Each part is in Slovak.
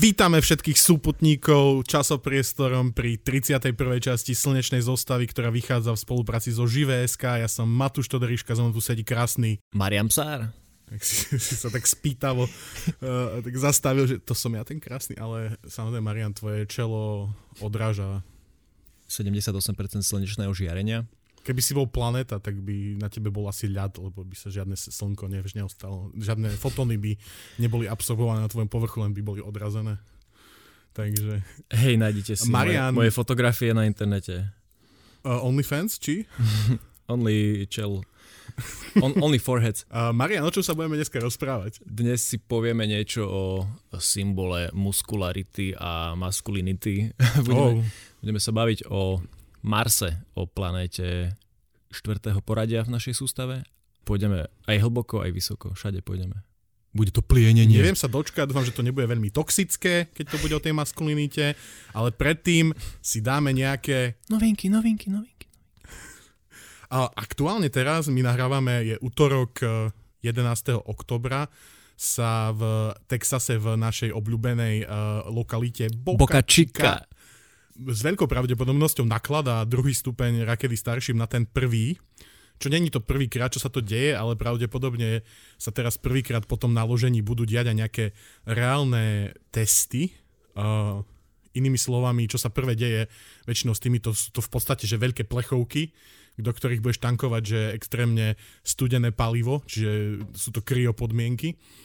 Vítame všetkých súputníkov časopriestorom pri 31. časti Slnečnej zostavy, ktorá vychádza v spolupráci so Živé.sk. Ja som Matúš Todoriška, zo tu sedí krásny Mariam Psár. Tak si, si sa tak spýtavo uh, tak zastavil, že to som ja ten krásny, ale samozrejme Marian, tvoje čelo odráža 78% slnečného žiarenia. Keby si bol planéta, tak by na tebe bol asi ľad, lebo by sa žiadne slnko neostalo. Žiadne fotóny by neboli absorbované na tvojom povrchu, len by boli odrazené. Takže... Hej, nájdete si Marian... moje, moje fotografie na internete. Uh, OnlyFans, či? only čel. On, only foreheads. Uh, Marian, o čom sa budeme dneska rozprávať? Dnes si povieme niečo o symbole muskularity a masculinity. budeme, oh. budeme sa baviť o Marse, o planéte štvrtého poradia v našej sústave. Pôjdeme aj hlboko, aj vysoko, všade pôjdeme. Bude to plienenie. Neviem sa dočkať, dúfam, že to nebude veľmi toxické, keď to bude o tej maskulinite, ale predtým si dáme nejaké... Novinky, novinky, novinky. A aktuálne teraz my nahrávame, je útorok 11. Eh, oktobra, sa v Texase v našej obľúbenej uh, lokalite Boca, Boca Chica s veľkou pravdepodobnosťou nakladá druhý stupeň rakety starším na ten prvý, čo není to prvýkrát, čo sa to deje, ale pravdepodobne sa teraz prvýkrát po tom naložení budú diať aj nejaké reálne testy. Uh, inými slovami, čo sa prvé deje, väčšinou s týmito sú to v podstate, že veľké plechovky, do ktorých budeš tankovať, že extrémne studené palivo, čiže sú to kryopodmienky. podmienky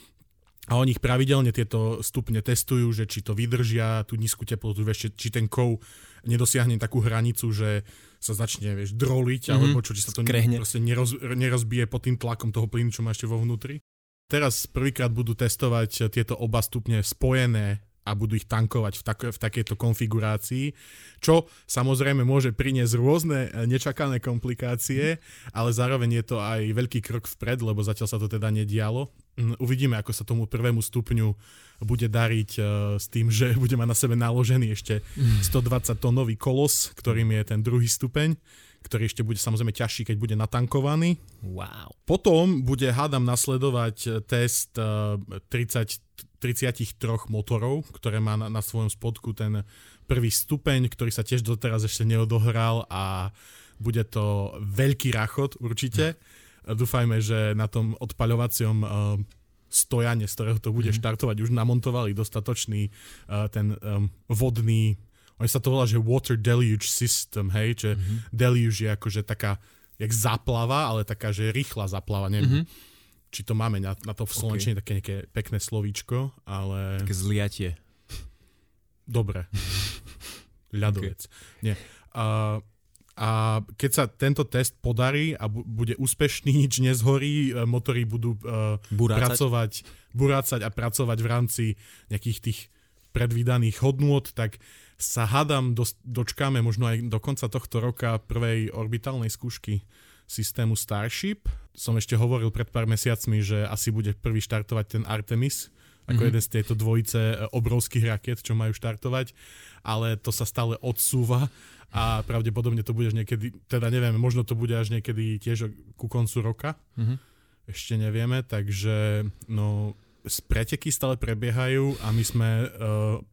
a oni ich pravidelne tieto stupne testujú, že či to vydržia tú nízku teplotu, vieš, či ten kov nedosiahne takú hranicu, že sa začne vieš, droliť, mm-hmm. alebo čo, či sa to proste neroz, nerozbije pod tým tlakom toho plynu, čo má ešte vo vnútri. Teraz prvýkrát budú testovať tieto oba stupne spojené a budú ich tankovať v, tak, v takejto konfigurácii, čo samozrejme môže priniesť rôzne e, nečakané komplikácie, ale zároveň je to aj veľký krok vpred, lebo zatiaľ sa to teda nedialo. Mm, uvidíme, ako sa tomu prvému stupňu bude dariť uh, s tým, že bude mať na sebe naložený ešte 120 tónový kolos, ktorým je ten druhý stupeň ktorý ešte bude samozrejme ťažší, keď bude natankovaný. Wow. Potom bude, hádam, nasledovať e, test 30 33 motorov, ktoré má na, na svojom spodku ten prvý stupeň, ktorý sa tiež doteraz ešte neodohral a bude to veľký rachot určite. Dúfajme, že na tom odpaľovacom uh, stojane, z ktorého to bude mm. štartovať, už namontovali dostatočný uh, ten um, vodný, oni sa to volá, že water deluge system, hej, že mm-hmm. deluge je akože taká, jak zaplava, ale taká, že rýchla zaplava, neviem. Mm-hmm či to máme na, na to v Slovenčine okay. také nejaké pekné slovíčko, ale... Také zliatie. Dobre. Ľadovec. Okay. Nie. A, a keď sa tento test podarí a bu- bude úspešný, nič nezhorí, e, motory budú uh, pracovať, burácať a pracovať v rámci nejakých tých predvídaných hodnôt, tak sa hadám, do, dočkáme možno aj do konca tohto roka prvej orbitálnej skúšky systému Starship. Som ešte hovoril pred pár mesiacmi, že asi bude prvý štartovať ten Artemis, ako mm-hmm. jeden z tejto dvojice e, obrovských raket, čo majú štartovať, ale to sa stále odsúva a pravdepodobne to bude niekedy, teda neviem, možno to bude až niekedy tiež ku koncu roka. Mm-hmm. Ešte nevieme, takže no, preteky stále prebiehajú a my sme uh,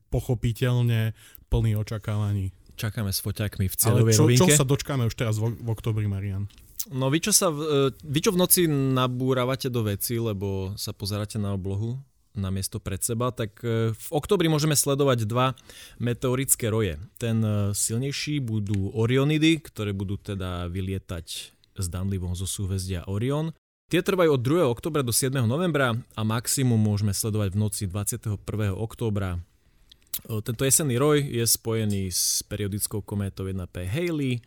pochopiteľne plní očakávaní. Čakáme s foťákmi v cieľovej Ale čo, čo sa dočkáme už teraz v, v oktobri, Marian? No vy čo, sa, e, vy čo v noci nabúravate do veci, lebo sa pozeráte na oblohu na miesto pred seba, tak e, v oktobri môžeme sledovať dva meteorické roje. Ten e, silnejší budú Orionidy, ktoré budú teda vylietať zdanlivo zo súhvezdia Orion. Tie trvajú od 2. oktobra do 7. novembra a maximum môžeme sledovať v noci 21. oktobra. Tento jesenný roj je spojený s periodickou kométou 1P Halley,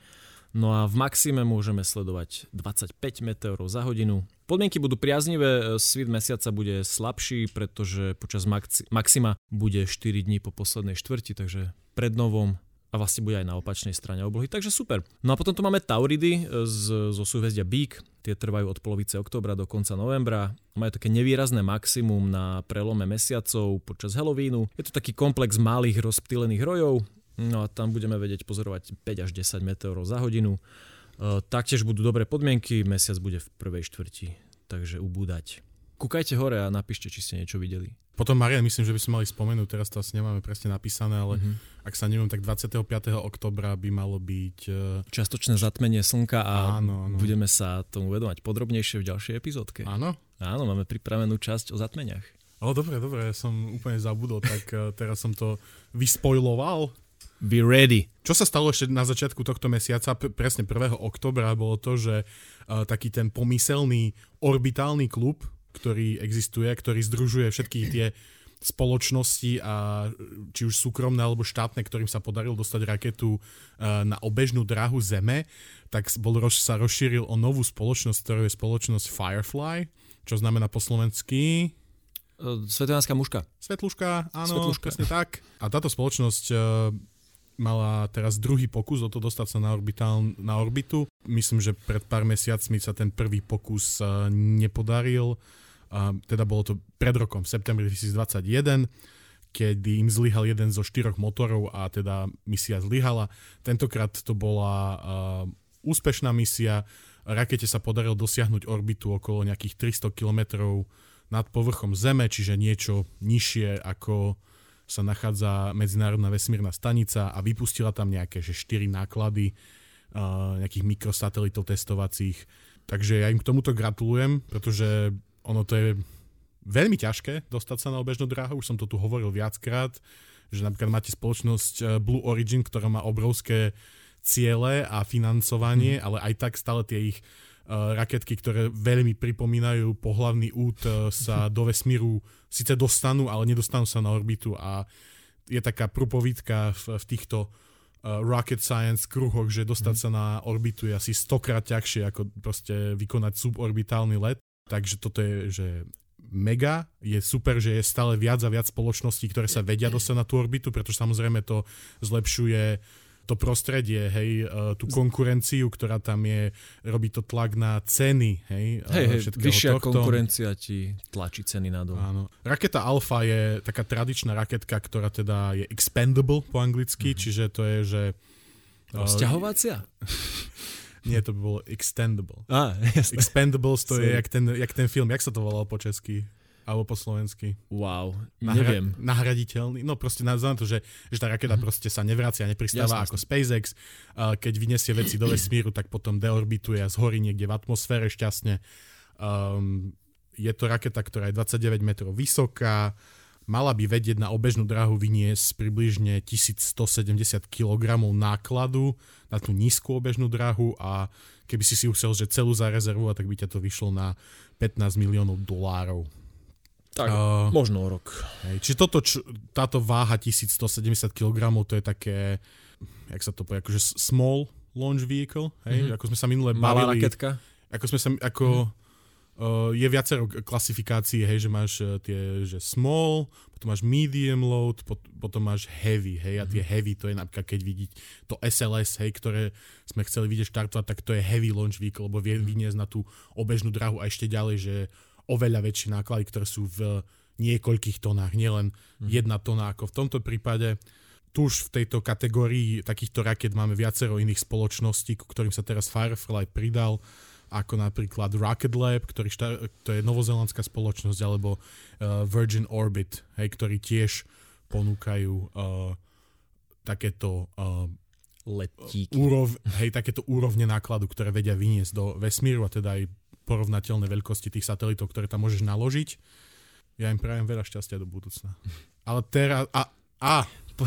No a v maxime môžeme sledovať 25 meteorov za hodinu. Podmienky budú priaznivé, svit mesiaca bude slabší, pretože počas maxi- maxima bude 4 dní po poslednej štvrti, takže pred novom a vlastne bude aj na opačnej strane oblohy, takže super. No a potom tu máme Tauridy z, zo súhvezdia Bík, tie trvajú od polovice oktobra do konca novembra, majú také nevýrazné maximum na prelome mesiacov počas Halloweenu. Je to taký komplex malých rozptýlených rojov, No a tam budeme vedieť pozorovať 5 až 10 meteorov za hodinu. E, taktiež budú dobré podmienky, mesiac bude v prvej štvrti, takže ubúdať. Kúkajte hore a napíšte, či ste niečo videli. Potom Marian, myslím, že by sme mali spomenúť, teraz to asi nemáme presne napísané, ale mm-hmm. ak sa neviem, tak 25. oktobra by malo byť... Uh... Častočné zatmenie slnka a áno, áno. budeme sa tomu vedovať podrobnejšie v ďalšej epizódke. Áno? Áno, máme pripravenú časť o zatmeniach. O, dobre, dobre, ja som úplne zabudol, tak uh, teraz som to vyspojloval. Be ready. Čo sa stalo ešte na začiatku tohto mesiaca, p- presne 1. oktobra, bolo to, že uh, taký ten pomyselný orbitálny klub, ktorý existuje, ktorý združuje všetky tie spoločnosti a či už súkromné alebo štátne, ktorým sa podarilo dostať raketu uh, na obežnú dráhu Zeme, tak bol, sa rozšíril o novú spoločnosť, ktorá je spoločnosť Firefly, čo znamená po slovensky Svetlánska muška. Svetluška, áno, Svetluška. presne tak. A táto spoločnosť uh, mala teraz druhý pokus o to dostať sa na, orbitál, na orbitu. Myslím, že pred pár mesiacmi sa ten prvý pokus uh, nepodaril. Uh, teda bolo to pred rokom, v septembri 2021 kedy im zlyhal jeden zo štyroch motorov a teda misia zlyhala. Tentokrát to bola uh, úspešná misia. Rakete sa podarilo dosiahnuť orbitu okolo nejakých 300 kilometrov nad povrchom Zeme, čiže niečo nižšie ako sa nachádza Medzinárodná vesmírna stanica a vypustila tam nejaké že 4 náklady uh, nejakých mikrosatelitov testovacích. Takže ja im k tomuto gratulujem, pretože ono to je veľmi ťažké dostať sa na obežnú dráhu, už som to tu hovoril viackrát, že napríklad máte spoločnosť Blue Origin, ktorá má obrovské ciele a financovanie, mm. ale aj tak stále tie ich uh, raketky, ktoré veľmi pripomínajú pohlavný út, uh, sa do vesmíru síce dostanú, ale nedostanú sa na orbitu a je taká prúpovídka v, v týchto uh, rocket science kruhoch, že dostať mm. sa na orbitu je asi stokrát ťažšie ako proste vykonať suborbitálny let. Takže toto je, že mega, je super, že je stále viac a viac spoločností, ktoré sa vedia dostať na tú orbitu, pretože samozrejme to zlepšuje to prostredie, hej, uh, tú konkurenciu, ktorá tam je, robí to tlak na ceny, hej. Hej, hej vyššia tohto. konkurencia ti tlačí ceny nadol. Áno. Raketa Alpha je taká tradičná raketka, ktorá teda je expendable po anglicky, mm-hmm. čiže to je, že... Rozťahovacia? Nie, to by bolo extendable. Á, jasné. Expendables to Sorry. je jak ten, jak ten film, jak sa to volalo po česky? Alebo po slovensky. Wow, Nahra- neviem. Nahraditeľný. No proste na to, že, že tá raketa mm. proste sa nevracia, nepristáva Jasne. ako SpaceX. Uh, keď vyniesie veci do vesmíru, tak potom deorbituje a zhorí niekde v atmosfére šťastne. Um, je to raketa, ktorá je 29 metrov vysoká, mala by vedieť na obežnú dráhu vyniesť približne 1170 kg nákladu na tú nízku obežnú dráhu a keby si si usel, že celú zarezervovať, tak by ťa to vyšlo na 15 miliónov dolárov. Tak, uh, možno rok. Hej, čiže toto, č, táto váha 1170 kg, to je také, jak sa to povie, akože small launch vehicle, hej, mm-hmm. ako sme sa minule Malá bavili. raketka. Ako sme sa, ako, mm-hmm. uh, je viacero klasifikácií, hej, že máš uh, tie, že small, potom máš medium load, pot, potom máš heavy, hej, a tie mm-hmm. heavy, to je napríklad, keď vidieť to SLS, hej, ktoré sme chceli vidieť štartovať, tak to je heavy launch vehicle, lebo vie vyniesť na tú obežnú drahu a ešte ďalej, že oveľa väčšie náklady, ktoré sú v niekoľkých tonách, nielen mm. jedna tona ako v tomto prípade. Tu už v tejto kategórii takýchto raket máme viacero iných spoločností, ku ktorým sa teraz Firefly pridal, ako napríklad Rocket Lab, ktorý šta- to je novozelandská spoločnosť, alebo uh, Virgin Orbit, hej, ktorí tiež ponúkajú uh, takéto uh, letíky. Úrov, hej, takéto úrovne nákladu, ktoré vedia vyniesť do vesmíru a teda aj porovnateľné veľkosti tých satelitov, ktoré tam môžeš naložiť. Ja im prajem veľa šťastia do budúcna. Ale teraz... A, a. Po,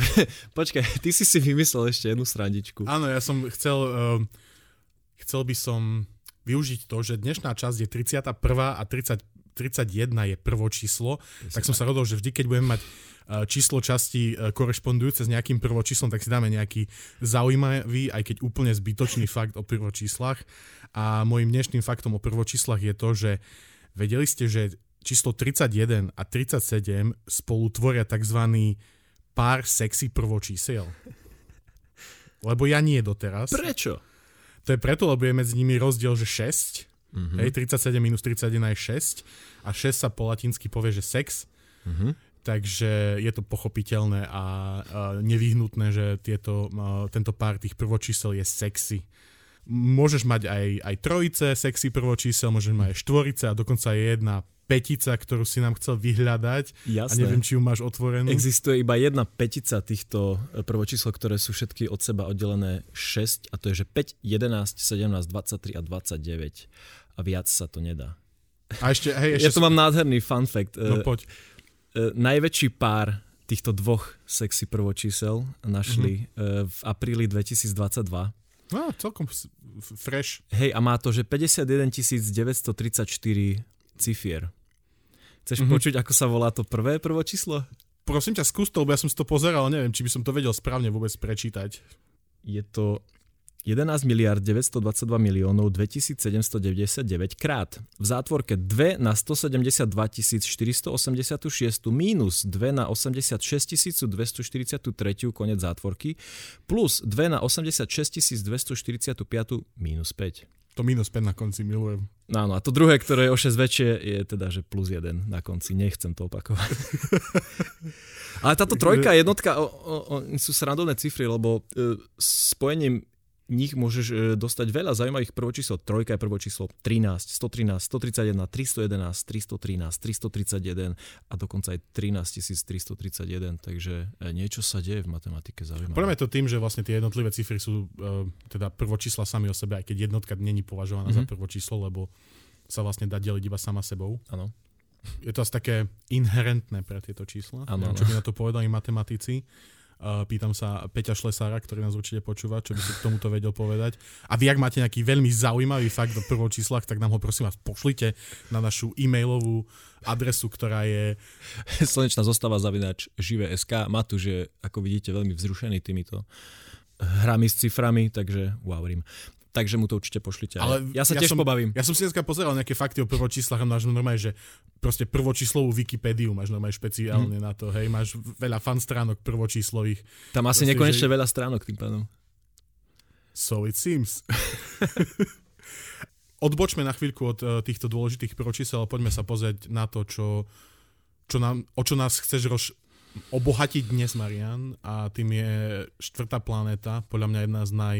počkaj, ty si si vymyslel ešte jednu srandičku. Áno, ja som chcel... Uh, chcel by som využiť to, že dnešná časť je 31. a 30, 31 je prvo číslo, tak som sa rozhodol, že vždy, keď budeme mať Eh, číslo časti eh, korešpondujúce s nejakým prvočíslom, tak si dáme nejaký zaujímavý, aj keď úplne zbytočný fakt o prvočíslach. A môjim dnešným faktom o prvočíslach je to, že vedeli ste, že číslo 31 a 37 spolu tvoria tzv. pár sexy prvočísel? Lebo ja nie doteraz. Prečo? To je preto, lebo je medzi nimi rozdiel, že 6. Mm-hmm. Hej, 37 minus 31 je 6 a 6 sa po latinsky povie, že sex. Mm-hmm takže je to pochopiteľné a, a nevyhnutné, že tieto, a, tento pár tých prvočísel je sexy. Môžeš mať aj, aj trojice sexy prvočísel, môžeš mať aj štvorice a dokonca je jedna petica, ktorú si nám chcel vyhľadať Jasné. a neviem, či ju máš otvorenú. Existuje iba jedna petica týchto e, prvočíslo, ktoré sú všetky od seba oddelené 6 a to je, že 5, 11, 17, 23 a 29 a viac sa to nedá. A ešte, hej, ešte ja tu mám nádherný fun fact. No poď. Uh, najväčší pár týchto dvoch sexy prvočísel našli mm-hmm. v apríli 2022. No, celkom fresh. Hej, a má to, že 51 934 cifier. Chceš mm-hmm. počuť, ako sa volá to prvé prvočíslo? Prosím ťa, skús to, lebo ja som si to pozeral, neviem, či by som to vedel správne vôbec prečítať. Je to 11 miliard 922 miliónov 2799 krát. V zátvorke 2 na 172 486 mínus 2 na 86 243 konec zátvorky plus 2 na 86 245 mínus 5. To minus 5 na konci milujem. Áno, a to druhé, ktoré je o 6 väčšie, je teda, že plus 1 na konci. Nechcem to opakovať. Ale táto trojka, jednotka, o, o, o, sú srandovné cifry, lebo e, spojením nich môžeš e, dostať veľa zaujímavých prvočíslo. Trojka je prvočíslo 13, 113, 131, 311, 313, 331 a dokonca aj 13 331, takže e, niečo sa deje v matematike zaujímavé. Podľa to tým, že vlastne tie jednotlivé cifry sú uh, teda prvočísla sami o sebe, aj keď jednotka není považovaná mm-hmm. za mhm. prvočíslo, lebo sa vlastne dá deliť iba sama sebou. Áno. Je to asi také inherentné pre tieto čísla, ano, čo by na to povedali matematici. Pýtam sa Peťa Šlesára, ktorý nás určite počúva, čo by si k tomuto vedel povedať. A vy, ak máte nejaký veľmi zaujímavý fakt do prvočíslach, tak nám ho prosím vás pošlite na našu e-mailovú adresu, ktorá je... Slnečná zostava zavinač živé.sk. Matúš je, ako vidíte, veľmi vzrušený týmito hrami s ciframi, takže wow, takže mu to určite pošlite. Ale ja sa ja tiež som, pobavím. Ja som si dneska pozeral nejaké fakty o prvočíslach a máš normálne, že proste prvočíslovú Wikipédiu máš normálne špeciálne mm. na to, hej, máš veľa fan stránok prvočíslových. Tam asi proste, nekonečne že... veľa stránok tým pádom. So it seems. Odbočme na chvíľku od uh, týchto dôležitých prvočísel a poďme sa pozrieť na to, čo, čo nám, o čo nás chceš roz, obohatiť dnes, Marian, a tým je štvrtá planéta, podľa mňa jedna z naj,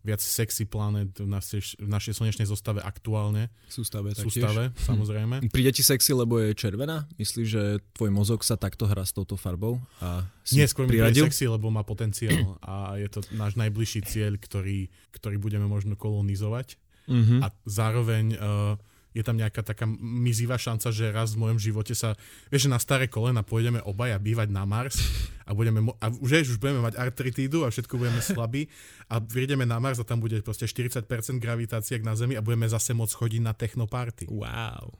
viac sexy planet v našej, v našej slnečnej zostave aktuálne. Sústave, Sústave, taktiež. samozrejme. Príde ti sexy, lebo je červená? Myslíš, že tvoj mozog sa takto hrá s touto farbou? A Nie, skôr mi príde sexy, lebo má potenciál a je to náš najbližší cieľ, ktorý, ktorý budeme možno kolonizovať. Mm-hmm. A zároveň uh, je tam nejaká taká mizivá šanca, že raz v mojom živote sa, vieš, že na staré kolena pôjdeme obaja bývať na Mars a, budeme, a už, už budeme mať artritídu a všetko budeme slabí a prídeme na Mars a tam bude proste 40% gravitácie na Zemi a budeme zase môcť chodiť na technoparty. Wow.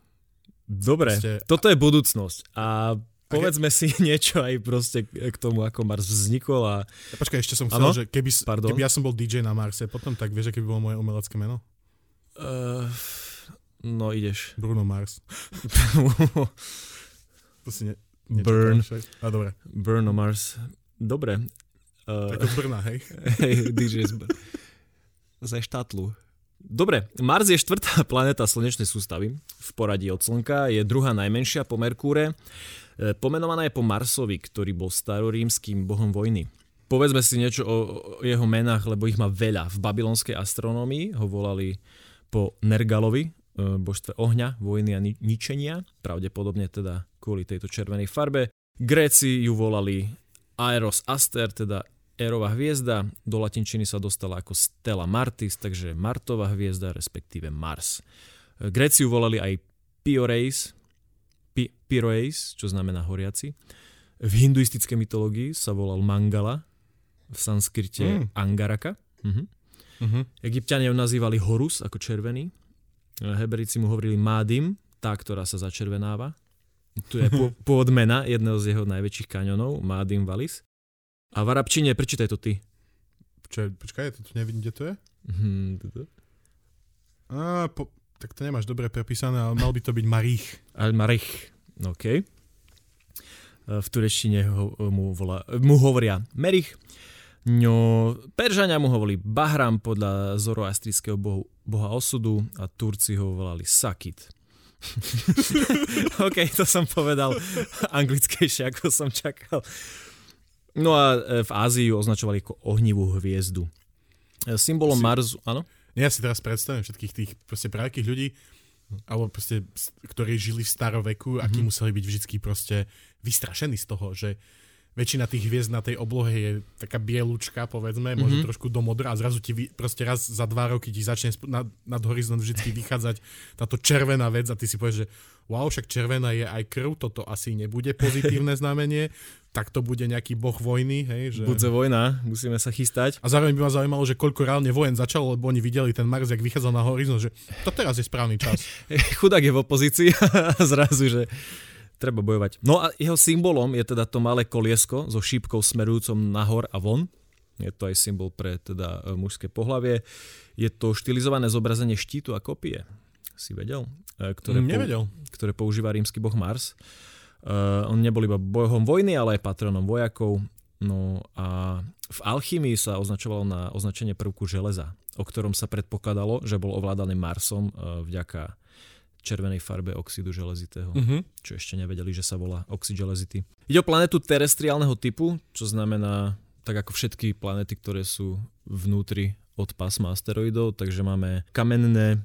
Dobre, proste, toto je budúcnosť a povedzme si niečo aj proste k tomu, ako Mars vznikol a... Ja, počkaj, ešte som chcel, ano? že keby, keby ja som bol DJ na Marse potom, tak vieš, aké by bolo moje umelecké meno? Uh, No ideš. Bruno Mars. to si ne... Burn. A dobre. Bruno Mars. Dobre. Uh, tak Brna, hej? hej, DJ z Br- Ze štatlu. Dobre, Mars je štvrtá planéta slnečnej sústavy v poradí od Slnka, je druhá najmenšia po Merkúre. E, pomenovaná je po Marsovi, ktorý bol starorímským bohom vojny. Povedzme si niečo o, jeho menách, lebo ich má veľa. V babylonskej astronómii ho volali po Nergalovi, božstve ohňa, vojny a ničenia, pravdepodobne teda kvôli tejto červenej farbe. Gréci ju volali Aeros Aster, teda Erová hviezda, do latinčiny sa dostala ako Stella Martis, takže Martová hviezda, respektíve Mars. E, Gréci ju volali aj Pioreis, Pi, Pyroeis, čo znamená horiaci. V hinduistickej mytológii sa volal Mangala, v sanskrite mm. Angaraka. Mhm. Uh-huh. Egyptiania ju nazývali Horus ako červený, Heberici mu hovorili Mádim, tá, ktorá sa začervenáva. Tu je pôvod mena jedného z jeho najväčších kaňonov, Mádim Valis. A v arabčine, prečítaj to ty. Čo, počkaj, to tu nevidím, kde to je? Hmm, A, po, tak to nemáš dobre prepísané, ale mal by to byť Marich. Al Marich, OK. E, v turečtine ho, mu, volá, mu hovoria Merich. No, Peržania mu hovorili Bahram podľa zoroastrického bohu, boha osudu a Turci ho volali Sakit. OK, to som povedal anglickejšie, ako som čakal. No a e, v Ázii ju označovali ako ohnivú hviezdu. E, symbolom si, Marsu, áno? Ja si teraz predstavím všetkých tých proste pravakých ľudí, alebo proste, ktorí žili v staroveku, mm-hmm. akí museli byť vždy proste vystrašení z toho, že väčšina tých hviezd na tej oblohe je taká bielučka, povedzme, mm-hmm. možno trošku do modra a zrazu ti vy, proste raz za dva roky ti začne nad, nad horizont vždy vychádzať táto červená vec a ty si povieš, že wow, však červená je aj krv, toto asi nebude pozitívne znamenie, tak to bude nejaký boh vojny. Hej, že... Budze vojna, musíme sa chystať. A zároveň by ma zaujímalo, že koľko reálne vojen začalo, lebo oni videli ten Mars, jak vychádzal na horizont, že to teraz je správny čas. Chudák je v opozícii a zrazu, že treba bojovať. No a jeho symbolom je teda to malé koliesko so šípkou smerujúcom nahor a von. Je to aj symbol pre teda e, mužské pohlavie. Je to štilizované zobrazenie štítu a kopie. Si vedel? E, ktoré, nevedel. Po, ktoré používa rímsky boh Mars. Uh, on nebol iba bojom vojny, ale aj patronom vojakov. No a v alchymii sa označovalo na označenie prvku železa, o ktorom sa predpokladalo, že bol ovládaný Marsom vďaka červenej farbe oxidu železitého, uh-huh. čo ešte nevedeli, že sa volá oxid železity. Ide o planetu terestriálneho typu, čo znamená tak ako všetky planety, ktoré sú vnútri od pásma asteroidov, takže máme kamenné...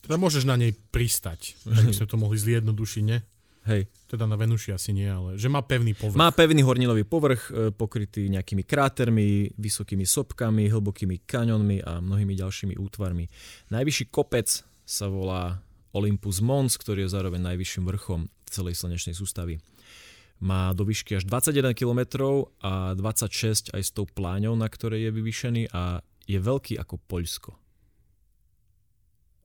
Teda môžeš na nej pristať, že by sme to mohli zjednodušiť, ne? Hej. Teda na Venuši asi nie, ale že má pevný povrch. Má pevný hornilový povrch, e, pokrytý nejakými krátermi, vysokými sopkami, hlbokými kaňonmi a mnohými ďalšími útvarmi. Najvyšší kopec sa volá Olympus Mons, ktorý je zároveň najvyšším vrchom celej slnečnej sústavy. Má do výšky až 21 km a 26 aj s tou pláňou, na ktorej je vyvýšený a je veľký ako Poľsko.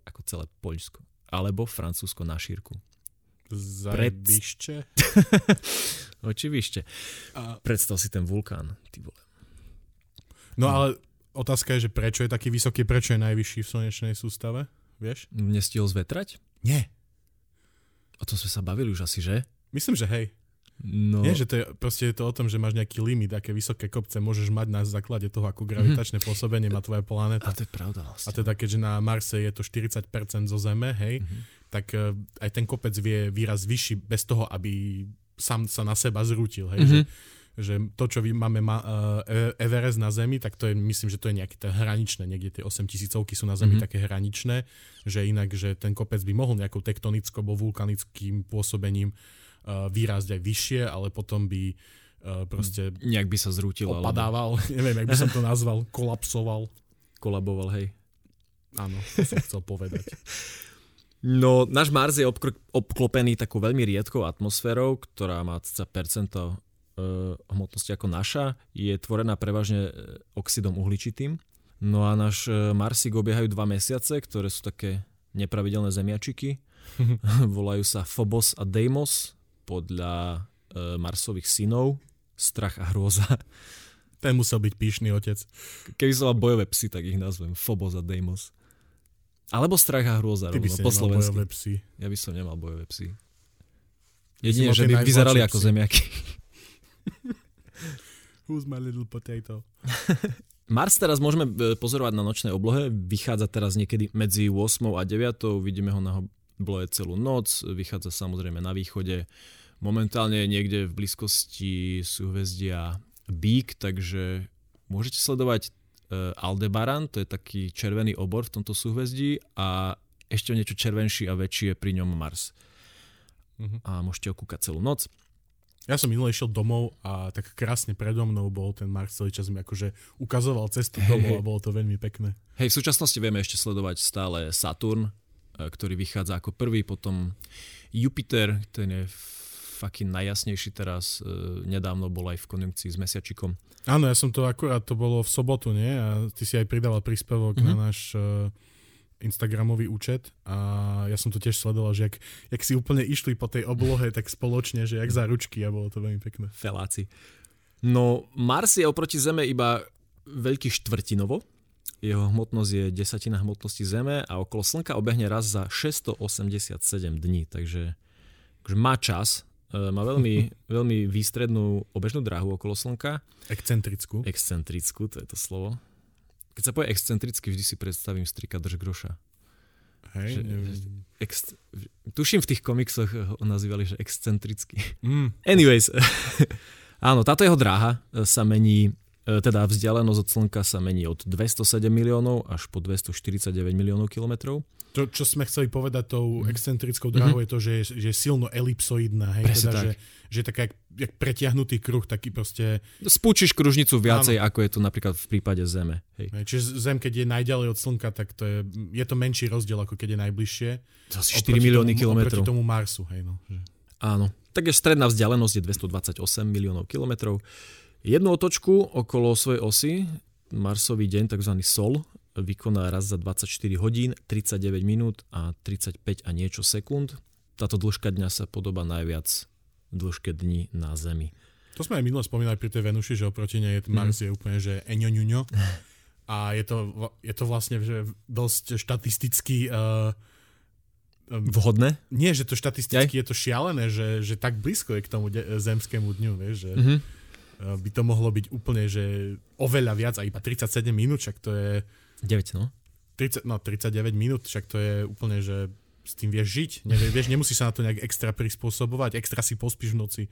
Ako celé Poľsko. Alebo Francúzsko na šírku. Zajebište. Očivište. A... Predstav si ten vulkán, ty vole. No ale otázka je, že prečo je taký vysoký, prečo je najvyšší v slnečnej sústave, vieš? Nestihol zvetrať? Nie. O tom sme sa bavili už asi, že? Myslím, že hej. No. Nie, že to je, proste je to o tom, že máš nejaký limit, aké vysoké kopce môžeš mať na základe toho, ako gravitačné mm-hmm. pôsobenie má tvoja planéta. A to je pravda vlastne. A teda keďže na Marse je to 40% zo Zeme, hej, mm-hmm. tak uh, aj ten kopec vie výraz vyšší bez toho, aby sám sa na seba zrútil, hej, mm-hmm. že že to, čo máme ma, uh, Everest na Zemi, tak to je, myslím, že to je nejaké hraničné, niekde tie 8 tisícovky sú na Zemi mm-hmm. také hraničné, že inak, že ten kopec by mohol nejakou tektonickou alebo vulkanickým pôsobením uh, výrazť aj vyššie, ale potom by uh, proste... Nejak by sa zrútil. Opadával, alebo... neviem, jak by som to nazval, kolapsoval. Kolaboval, hej. Áno, to som chcel povedať. No, náš Mars je obklopený takou veľmi riedkou atmosférou, ktorá má percento E, hmotnosti ako naša je tvorená prevažne e, oxidom uhličitým. No a náš e, Marsik obiehajú dva mesiace, ktoré sú také nepravidelné zemiačiky. Volajú sa Phobos a Deimos podľa Marsových synov. Strach a hrôza. Ten musel byť píšný otec. Keby som mal bojové psy, tak ich nazvem Phobos a Deimos. Alebo strach a hrôza. Ty by si po bojové psy. Ja by som nemal bojové psy. Jedine, že by vyzerali ako zemiaky. Who's my little potato? Mars teraz môžeme e, pozorovať na nočnej oblohe, vychádza teraz niekedy medzi 8 a 9, vidíme ho na oblohe celú noc, vychádza samozrejme na východe, momentálne je niekde v blízkosti súhvezdia Bík, takže môžete sledovať e, Aldebaran, to je taký červený obor v tomto súhvezdí a ešte niečo červenší a väčší je pri ňom Mars. Uh-huh. A môžete ho kúkať celú noc. Ja som minule išiel domov a tak krásne predo mnou bol ten Mars celý čas mi akože ukazoval cestu domov a bolo to veľmi pekné. Hej, v súčasnosti vieme ešte sledovať stále Saturn, e, ktorý vychádza ako prvý, potom Jupiter, ten je fucking najjasnejší teraz, e, nedávno bol aj v konjunkcii s Mesiačikom. Áno, ja som to akurát, to bolo v sobotu, nie? A ty si aj pridával príspevok mm-hmm. na náš uh, Instagramový účet a ja som to tiež sledoval, že jak, jak si úplne išli po tej oblohe tak spoločne, že jak za ručky a bolo to veľmi pekné. Feláci. No Mars je oproti Zeme iba veľký štvrtinovo, jeho hmotnosť je desatina hmotnosti Zeme a okolo Slnka obehne raz za 687 dní, takže, takže má čas, e, má veľmi, veľmi výstrednú obežnú dráhu okolo Slnka. Excentrickú. Excentrickú, to je to slovo. Keď sa povie excentricky, vždy si predstavím strika drž groša. Hej, že, ex, tuším v tých komiksoch ho nazývali, že excentricky. Mm. Anyways, áno, táto jeho dráha e, sa mení teda vzdialenosť od Slnka sa mení od 207 miliónov až po 249 miliónov kilometrov. To, čo sme chceli povedať tou mhm. excentrickou dráhou, mm-hmm. je to, že je, že je silno elipsoidná. Hej? Presne teda, tak. Že, že je taká jak, jak pretiahnutý kruh, taký proste... Spúčiš kružnicu viacej, Áno. ako je to napríklad v prípade Zeme. Hej. Hej, čiže Zem, keď je najďalej od Slnka, tak to je, je to menší rozdiel, ako keď je najbližšie. To asi 4 milióny tomu, kilometrov. Oproti tomu Marsu. Hej, no, že... Áno. Takže stredná vzdialenosť je 228 miliónov kilometrov. Jednu otočku okolo svojej osy, Marsový deň, tzv. Sol, vykoná raz za 24 hodín, 39 minút a 35 a niečo sekúnd. Táto dĺžka dňa sa podobá najviac dĺžke dní na Zemi. To sme aj minule spomínali pri tej Venuši, že oproti nej je Mars mm. je úplne, že eňoňuňo. A je to, je to vlastne že dosť štatisticky uh, Vhodné? Nie, že to štatisticky Aj? je to šialené, že, že tak blízko je k tomu de- zemskému dňu, vieš, že mm-hmm. By to mohlo byť úplne, že oveľa viac a iba 37 minút, však to je... 9, no. 30, no, 39 minút, však to je úplne, že s tým vieš žiť. Nevie, vieš, nemusíš sa na to nejak extra prispôsobovať, extra si pospíš v noci.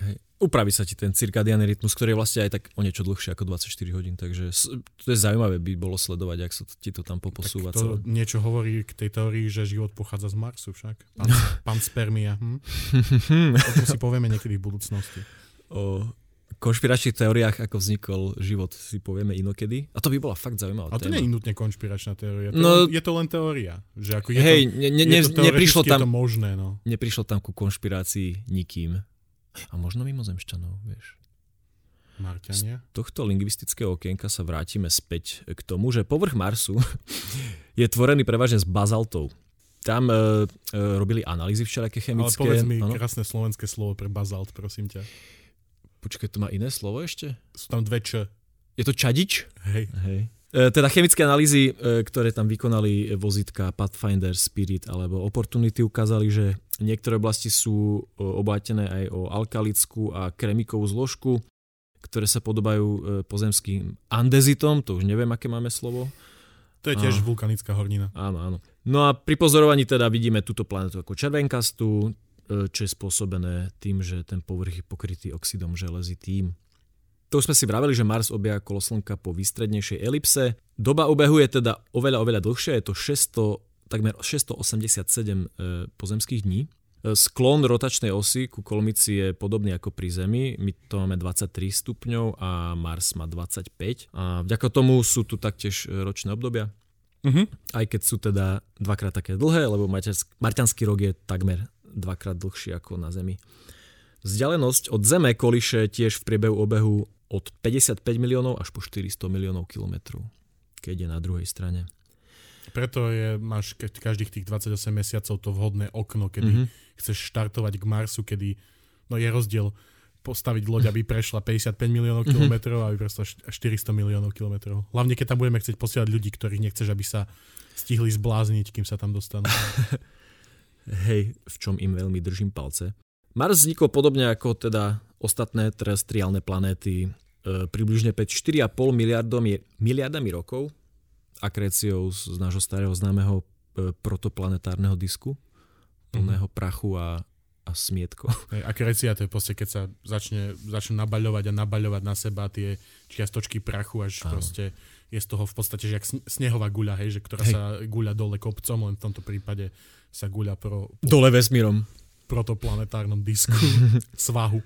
Hej. Upraví sa ti ten cirkadiálny rytmus, ktorý je vlastne aj tak o niečo dlhšie ako 24 hodín, takže to je zaujímavé by bolo sledovať, ak sa ti to tam poposúva. Tak to celé. niečo hovorí k tej teórii, že život pochádza z Marsu však. Pán, pán spermia. Hm? o tom si povieme niekedy v budúcnosti. O konšpiračných teóriách, ako vznikol život, si povieme inokedy. A to by bola fakt zaujímavá A to nie je nutne konšpiračná teória. To no, je to len teória. Že ako je hej, to, ne, ne, je to neprišlo tam, je to možné. No. Neprišlo tam ku konšpirácii nikým. A možno mimozemšťanov, vieš. Marťania? Z tohto lingvistického okienka sa vrátime späť k tomu, že povrch Marsu je tvorený prevažne z bazaltov. Tam e, e, robili analýzy všelijaké chemické. Ale povedz mi ano? krásne slovenské slovo pre bazalt, prosím ťa. Počkaj, to má iné slovo ešte? Sú tam dve č. Je to čadič? Hej. Hej. E, teda chemické analýzy, e, ktoré tam vykonali vozitka Pathfinder, Spirit alebo Opportunity ukázali, že niektoré oblasti sú e, obátené aj o alkalickú a kremikovú zložku, ktoré sa podobajú pozemským andezitom, to už neviem, aké máme slovo. To je tiež a... vulkanická hornina. Áno, áno. No a pri pozorovaní teda vidíme túto planetu ako červenkastú, čo je spôsobené tým, že ten povrch je pokrytý oxidom železitým. To už sme si vraveli, že Mars obieha kolo Slnka po výstrednejšej elipse. Doba obehu je teda oveľa, oveľa dlhšia, je to 600, takmer 687 e, pozemských dní. E, sklon rotačnej osy ku kolmici je podobný ako pri Zemi. My to máme 23 stupňov a Mars má 25. A vďaka tomu sú tu taktiež ročné obdobia. Uh-huh. Aj keď sú teda dvakrát také dlhé, lebo marťanský rok je takmer dvakrát dlhší ako na Zemi. Vzdialenosť od Zeme koliše tiež v priebehu obehu od 55 miliónov až po 400 miliónov kilometrov, keď je na druhej strane. Preto je, máš každých tých 28 mesiacov to vhodné okno, kedy mm-hmm. chceš štartovať k Marsu, kedy no je rozdiel postaviť loď, aby prešla 55 miliónov mm-hmm. kilometrov a aby prešla 400 miliónov kilometrov. Hlavne, keď tam budeme chcieť posielať ľudí, ktorých nechceš, aby sa stihli zblázniť, kým sa tam dostanú. Hej, v čom im veľmi držím palce. Mars vznikol podobne ako teda ostatné terestriálne planéty e, približne pred 4,5 miliardami, miliardami rokov akréciou z, z nášho starého známeho e, protoplanetárneho disku plného mm-hmm. prachu a, a smietko. Hey, akrécia to je proste, keď sa začne, začne nabaľovať a nabaľovať na seba tie čiastočky prachu, až Áno. proste je z toho v podstate, že jak snehová guľa, hej, že ktorá hej. sa guľa dole kopcom, len v tomto prípade sa guľa pro... Dole vesmírom protoplanetárnom disku, svahu.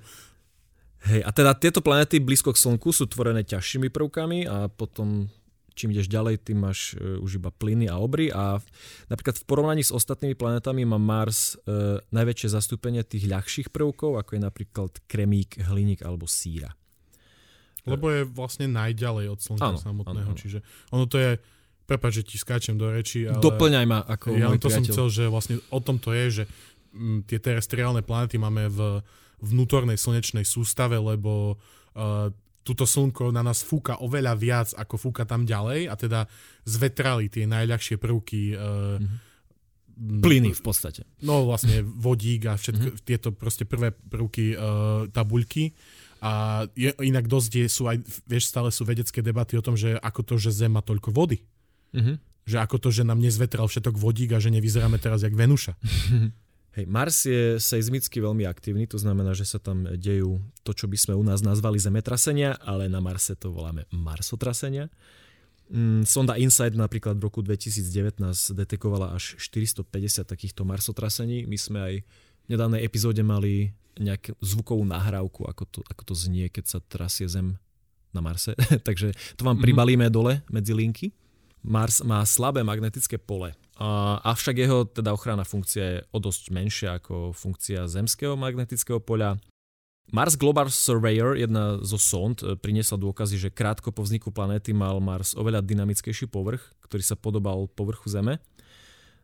Hej, a teda tieto planéty blízko k Slnku sú tvorené ťažšími prvkami a potom čím ideš ďalej, tým máš e, už iba plyny a obry a napríklad v porovnaní s ostatnými planetami má Mars e, najväčšie zastúpenie tých ľahších prvkov, ako je napríklad kremík, hliník alebo síra. Lebo je vlastne najďalej od Slnka samotného, ano, ano. čiže ono to je, prepáč, že ti skáčem do reči, ale... Doplňaj ma ako Ja to priateľ. som chcel, že vlastne o tom to je, že tie terestriálne planety máme v vnútornej slnečnej sústave, lebo uh, túto slnko na nás fúka oveľa viac, ako fúka tam ďalej a teda zvetrali tie najľahšie prvky uh, mm-hmm. plyny v podstate. No vlastne vodík a všetko, mm-hmm. tieto proste prvé prvky uh, tabuľky. A je, inak dosť je, sú aj, vieš, stále sú vedecké debaty o tom, že ako to, že Zem má toľko vody. Mm-hmm. Že ako to, že nám nezvetral všetok vodík a že nevyzeráme teraz jak Venuša. Hej, Mars je seizmicky veľmi aktívny, to znamená, že sa tam dejú to, čo by sme u nás nazvali zemetrasenia, ale na Marse to voláme marsotrasenia. Mm, sonda InSight napríklad v roku 2019 detekovala až 450 takýchto marsotrasení. My sme aj v nedávnej epizóde mali nejakú zvukovú nahrávku, ako to, ako to znie, keď sa trasie Zem na Marse. Takže to vám mm-hmm. pribalíme dole medzi linky. Mars má slabé magnetické pole avšak jeho teda ochranná funkcia je o dosť menšia ako funkcia zemského magnetického poľa. Mars Global Surveyor, jedna zo sond, e, priniesla dôkazy, že krátko po vzniku planéty mal Mars oveľa dynamickejší povrch, ktorý sa podobal povrchu Zeme.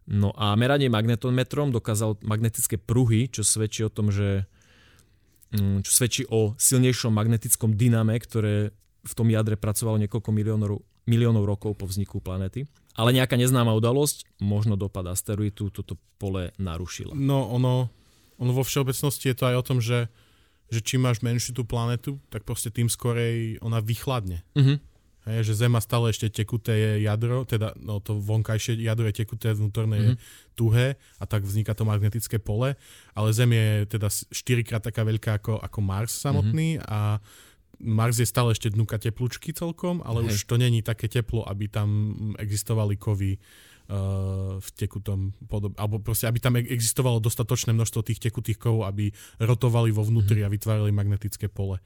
No a meranie magnetometrom dokázal magnetické pruhy, čo svedčí o tom, že mm, čo svedčí o silnejšom magnetickom dyname, ktoré v tom jadre pracovalo niekoľko miliónov, miliónov rokov po vzniku planéty. Ale nejaká neznáma udalosť, možno dopad asteroidu, toto pole narušila. No ono, ono vo všeobecnosti je to aj o tom, že, že čím máš menšiu tú planetu, tak proste tým skorej ona vychladne. Uh-huh. Hej, že Zem má stále ešte tekuté jadro, teda no, to vonkajšie jadro je tekuté, vnútorné mm-hmm. je tuhé a tak vzniká to magnetické pole, ale Zem je teda 4 krát taká veľká ako, ako Mars samotný mm-hmm. a Mars je stále ešte dnuka teplúčky celkom, ale Hej. už to není také teplo, aby tam existovali kovy uh, v tekutom podobe, alebo proste, aby tam existovalo dostatočné množstvo tých tekutých kovov, aby rotovali vo vnútri mm-hmm. a vytvárali magnetické pole.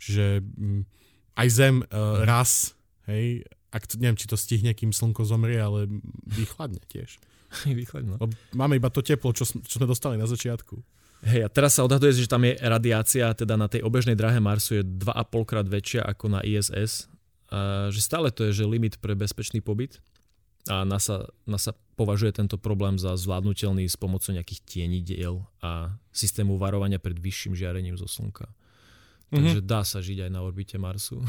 Čiže um, aj Zem uh, raz, hej, ak to, neviem, či to stihne, kým slnko zomrie, ale vychladne tiež. vychladne. Máme iba to teplo, čo, čo sme dostali na začiatku. Hej, a teraz sa odhaduje, že tam je radiácia, teda na tej obežnej drahe Marsu je 2,5 krát väčšia ako na ISS. A že stále to je že limit pre bezpečný pobyt. A NASA, NASA považuje tento problém za zvládnutelný s pomocou nejakých tienidiel a systému varovania pred vyšším žiarením zo Slnka. Mm-hmm. Takže dá sa žiť aj na orbite Marsu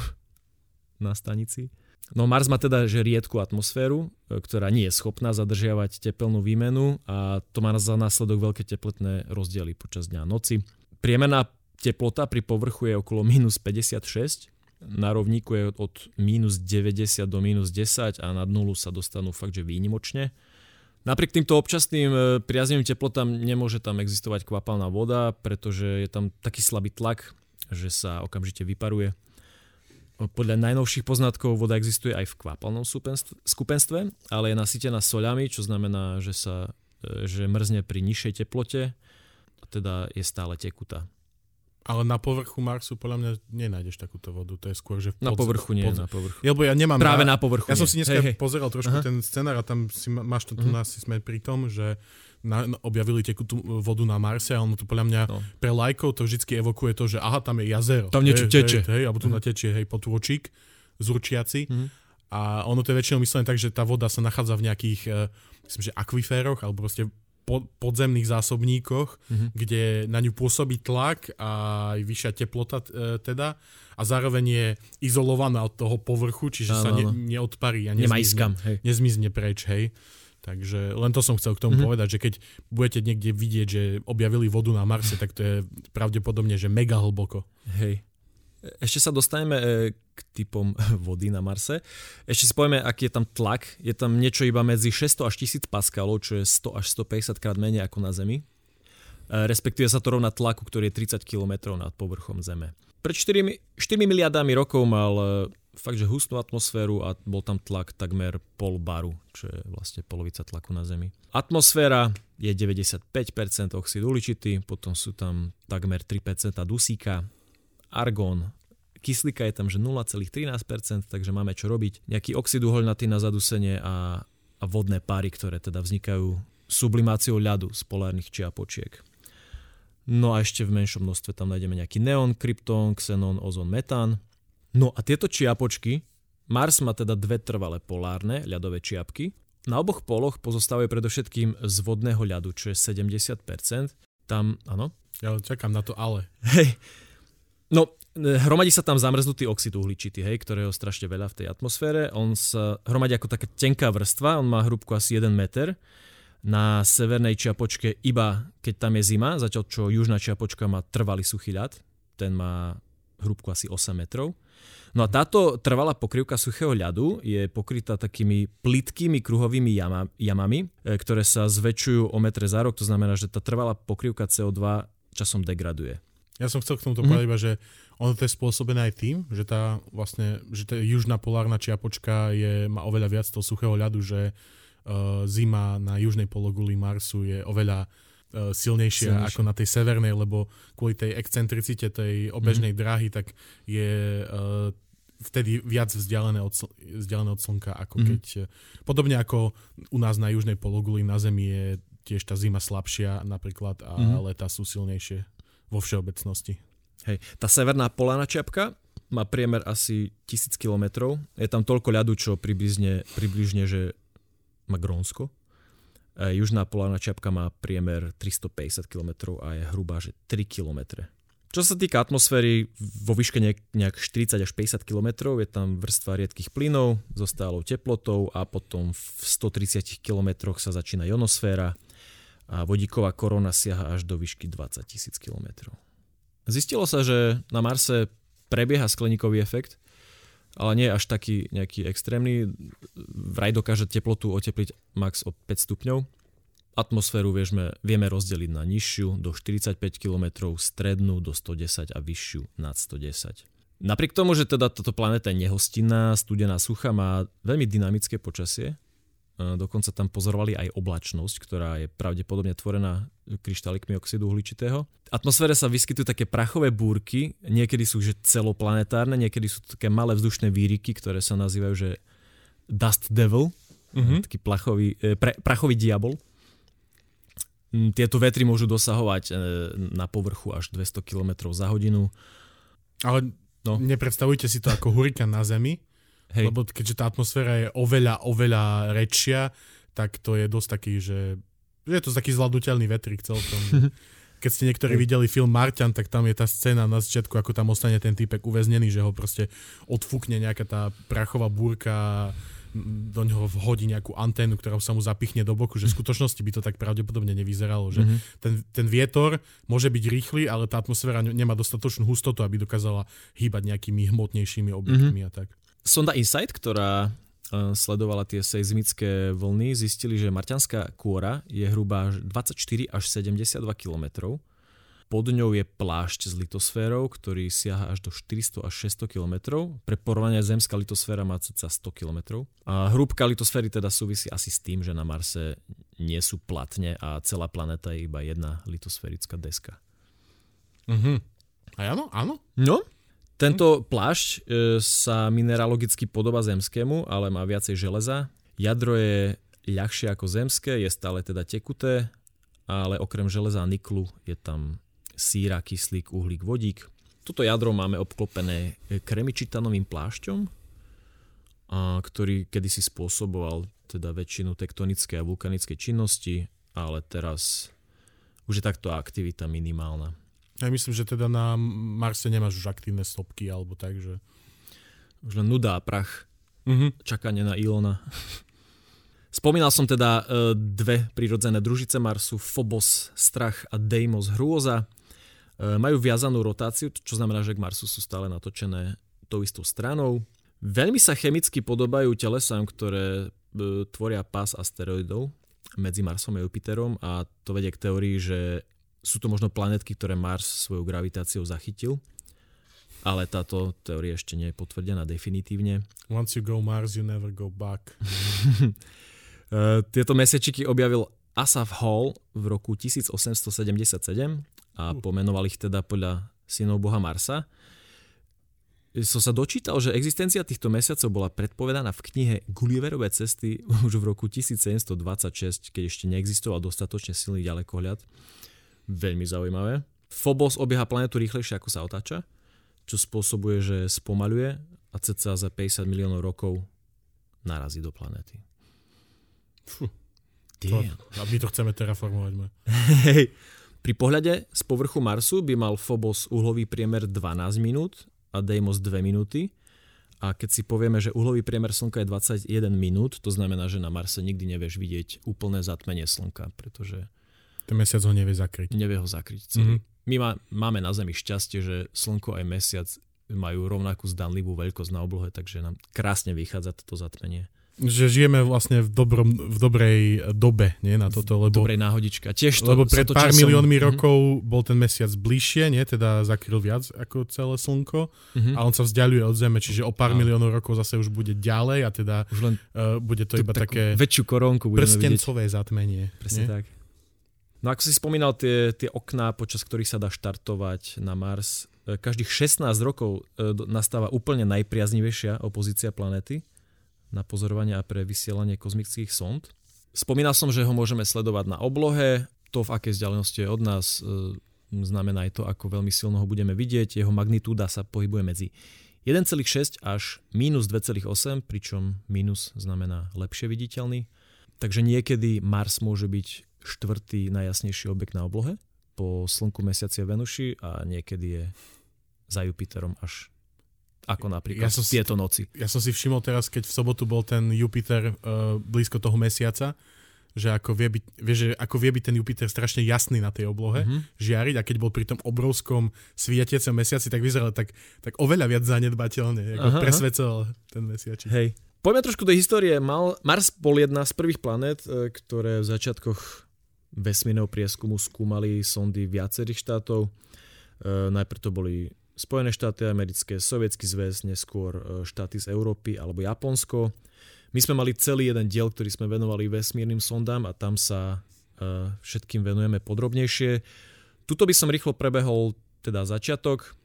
na stanici. No Mars má teda že riedku atmosféru, e, ktorá nie je schopná zadržiavať tepelnú výmenu a to má za následok veľké teplotné rozdiely počas dňa a noci. Priemerná teplota pri povrchu je okolo minus 56, na rovníku je od minus 90 do minus 10 a nad nulu sa dostanú fakt, že výnimočne. Napriek týmto občasným e, priaznivým teplotám nemôže tam existovať kvapalná voda, pretože je tam taký slabý tlak, že sa okamžite vyparuje. Podľa najnovších poznatkov voda existuje aj v kvapalnom skupenstve, ale je nasytená soľami, čo znamená, že sa e, že mrzne pri nižšej teplote teda je stále tekutá. Ale na povrchu Marsu podľa mňa nenájdeš takúto vodu, to je skôr, že... Pod, na povrchu nie, pod, na povrchu. Lebo ja nemám... Práve na, na povrchu Ja som si dneska hej, hej. pozeral trošku Aha. ten scenár a tam si máš to tu uh-huh. nás, sme pri tom, že na, objavili tekutú vodu na Marse a ono to podľa mňa no. pre lajkov to vždy evokuje to, že aha, tam je jazero. Tam niečo hej, teče. Hej, hej, alebo tu uh-huh. natečie, hej, potôčik z určiaci. Uh-huh. A ono to je väčšinou myslené tak, že tá voda sa nachádza v nejakých, uh, myslím, že akviféroch, alebo proste podzemných zásobníkoch, uh-huh. kde na ňu pôsobí tlak a aj vyššia teplota uh, teda a zároveň je izolovaná od toho povrchu, čiže no, sa ne, neodparí a nezmizne, nezmizne preč, hej. Takže len to som chcel k tomu mm-hmm. povedať, že keď budete niekde vidieť, že objavili vodu na Marse, tak to je pravdepodobne, že mega hlboko. Hej. Ešte sa dostaneme e, k typom vody na Marse. Ešte si povieme, aký je tam tlak. Je tam niečo iba medzi 600 až 1000 paskalov, čo je 100 až 150 krát menej ako na Zemi. E, respektíve sa to rovná tlaku, ktorý je 30 km nad povrchom Zeme. Pred 4, 4 miliardami rokov mal e, fakt, že hustnú atmosféru a bol tam tlak takmer pol baru, čo je vlastne polovica tlaku na Zemi. Atmosféra je 95% oxid uhličitý, potom sú tam takmer 3% dusíka, argón, kyslíka je tam že 0,13%, takže máme čo robiť. Nejaký oxid uholnatý na zadusenie a, a vodné páry, ktoré teda vznikajú sublimáciou ľadu z polárnych čiapočiek. No a ešte v menšom množstve tam nájdeme nejaký neon, kryptón, xenon, ozon, metán. No a tieto čiapočky, Mars má teda dve trvalé polárne ľadové čiapky. Na oboch poloch pozostávajú predovšetkým z vodného ľadu, čo je 70%. Tam, áno? Ja čakám na to ale. Hej. No, hromadí sa tam zamrznutý oxid uhličitý, hej, ktorého strašne veľa v tej atmosfére. On sa hromadí ako taká tenká vrstva, on má hrúbku asi 1 meter. Na severnej čiapočke iba keď tam je zima, zatiaľ čo južná čiapočka má trvalý suchý ľad, ten má hrúbku asi 8 metrov. No a táto trvalá pokrývka suchého ľadu je pokrytá takými plitkými kruhovými jama, jamami, e, ktoré sa zväčšujú o metre za rok, to znamená, že tá trvalá pokrývka CO2 časom degraduje. Ja som chcel k tomuto mm. povedať iba, že ono to je spôsobené aj tým, že tá vlastne, že tá južná polárna čiapočka je, má oveľa viac toho suchého ľadu, že uh, zima na južnej pologuli Marsu je oveľa uh, silnejšia Silnejšie. ako na tej severnej, lebo kvôli tej excentricite tej obežnej mm. dráhy, tak je uh, vtedy viac vzdialené od, vzdialené od slnka, ako mm. keď... Podobne ako u nás na južnej pologuli na Zemi je tiež tá zima slabšia napríklad a mm. leta sú silnejšie vo všeobecnosti. Hej. Tá severná polárna čiapka má priemer asi 1000 km. Je tam toľko ľadu, čo približne, približne že má Grónsko. E, južná polárna čiapka má priemer 350 km a je hrubá, že 3 km. Čo sa týka atmosféry, vo výške nejak 40 až 50 km je tam vrstva riedkých plynov so stálou teplotou a potom v 130 km sa začína ionosféra a vodíková korona siaha až do výšky 20 000 km. Zistilo sa, že na Marse prebieha skleníkový efekt, ale nie až taký nejaký extrémny. Vraj dokáže teplotu otepliť max o 5 stupňov. Atmosféru vieme, vieme rozdeliť na nižšiu do 45 km, strednú do 110 a vyššiu nad 110. Napriek tomu, že teda táto planéta je nehostinná, studená, sucha, má veľmi dynamické počasie, Dokonca tam pozorovali aj oblačnosť, ktorá je pravdepodobne tvorená kryštálikmi oxidu uhličitého. V atmosfére sa vyskytujú také prachové búrky, niekedy sú že celoplanetárne, niekedy sú také malé vzdušné výriky, ktoré sa nazývajú že Dust Devil, mm-hmm. taký plachový, e, pre, prachový diabol. Mm, tieto vetry môžu dosahovať e, na povrchu až 200 km za hodinu. Ale no. nepredstavujte si to ako hurikán na Zemi, Hej. Lebo keďže tá atmosféra je oveľa, oveľa rečia, tak to je dosť taký, že je to taký zladuteľný vetrik celkom. Keď ste niektorí videli film Marťan, tak tam je tá scéna na začiatku, ako tam ostane ten typek uväznený, že ho proste odfúkne nejaká tá prachová búrka do neho vhodí nejakú anténu, ktorá sa mu zapichne do boku, že v skutočnosti by to tak pravdepodobne nevyzeralo, že mm-hmm. ten, ten vietor môže byť rýchly, ale tá atmosféra nemá dostatočnú hustotu, aby dokázala hýbať nejakými hmotnejšími objektmi mm-hmm. a tak. Sonda Insight, ktorá e, sledovala tie seizmické vlny, zistili, že marťanská kôra je hrubá 24 až 72 km. Pod ňou je plášť s litosférou, ktorý siaha až do 400 až 600 km. Pre porovnanie zemská litosféra má cca 100 km. A hrúbka litosféry teda súvisí asi s tým, že na Marse nie sú platne a celá planéta je iba jedna litosférická deska. Mhm. A áno, áno. No, tento plášť e, sa mineralogicky podoba zemskému, ale má viacej železa. Jadro je ľahšie ako zemské, je stále teda tekuté, ale okrem železa a niklu je tam síra, kyslík, uhlík, vodík. Toto jadro máme obklopené kremičitanovým plášťom, ktorý kedysi spôsoboval teda väčšinu tektonickej a vulkanickej činnosti, ale teraz už je takto aktivita minimálna. Ja myslím, že teda na Marse nemáš už aktívne stopky alebo tak, že... Už len nuda a prach. Uh-huh. Čakanie na Ilona. Spomínal som teda e, dve prírodzené družice Marsu, Phobos strach a Deimos hrôza. E, majú viazanú rotáciu, čo znamená, že k Marsu sú stále natočené tou istou stranou. Veľmi sa chemicky podobajú telesám, ktoré e, tvoria pás asteroidov medzi Marsom a Jupiterom a to vedie k teórii, že sú to možno planetky, ktoré Mars svojou gravitáciou zachytil, ale táto teória ešte nie je potvrdená definitívne. Once you go Mars, you never go back. Eh, tieto mesiačiky objavil Asaf Hall v roku 1877 a pomenoval ich teda podľa synov boha Marsa. Som sa dočítal, že existencia týchto mesiacov bola predpovedaná v knihe Gulliverové cesty už v roku 1726, keď ešte neexistoval dostatočne silný ďalekohľad Veľmi zaujímavé. Phobos obieha planetu rýchlejšie ako sa otáča, čo spôsobuje, že spomaluje a cca za 50 miliónov rokov narazí do planéty. Fú. To, a my to chceme terraformovať. Hej. Pri pohľade z povrchu Marsu by mal Phobos uhlový priemer 12 minút a Deimos 2 minúty. A keď si povieme, že uhlový priemer Slnka je 21 minút, to znamená, že na Marse nikdy nevieš vidieť úplné zatmenie Slnka, pretože ten mesiac ho nevie zakryť. Nevie ho zakryť celý. Mm-hmm. My má, máme na Zemi šťastie, že Slnko aj mesiac majú rovnakú zdanlivú veľkosť na oblohe, takže nám krásne vychádza toto zatmenie že žijeme vlastne v, dobrom, v dobrej dobe nie, na toto, lebo... Dobrej náhodička. Tiež to, lebo pred pár časom... miliónmi mm-hmm. rokov bol ten mesiac bližšie, nie, teda zakryl viac ako celé slnko mm-hmm. a on sa vzdialuje od Zeme, čiže o pár no. miliónov rokov zase už bude ďalej a teda už len uh, bude to iba také väčšiu koronku prstencové vidieť. zatmenie. Presne nie? tak. No ako si spomínal tie, tie okná, počas ktorých sa dá štartovať na Mars, e, každých 16 rokov e, nastáva úplne najpriaznivejšia opozícia planéty na pozorovanie a pre vysielanie kozmických sond. Spomínal som, že ho môžeme sledovať na oblohe, to v akej vzdialenosti je od nás e, znamená aj to, ako veľmi silno ho budeme vidieť. Jeho magnitúda sa pohybuje medzi 1,6 až minus 2,8, pričom minus znamená lepšie viditeľný. Takže niekedy Mars môže byť štvrtý najjasnejší objekt na oblohe po Slnku, Mesiaci a Venuši a niekedy je za Jupiterom až ako napríklad ja som tieto si, noci. Ja som si všimol teraz, keď v sobotu bol ten Jupiter uh, blízko toho mesiaca, že ako vie, byť, vie, že ako vie byť ten Jupiter strašne jasný na tej oblohe, mm-hmm. žiariť a keď bol pri tom obrovskom svietiacom mesiaci, tak vyzeral tak, tak oveľa viac zanedbateľne, ako presvedcoval ten mesiač. Hej. Poďme trošku do histórie. Mal, Mars bol jedna z prvých planét, e, ktoré v začiatkoch vesmírneho prieskumu skúmali sondy viacerých štátov. E, najprv to boli Spojené štáty americké, Sovietský zväz, neskôr e, štáty z Európy alebo Japonsko. My sme mali celý jeden diel, ktorý sme venovali vesmírnym sondám a tam sa uh, všetkým venujeme podrobnejšie. Tuto by som rýchlo prebehol teda začiatok,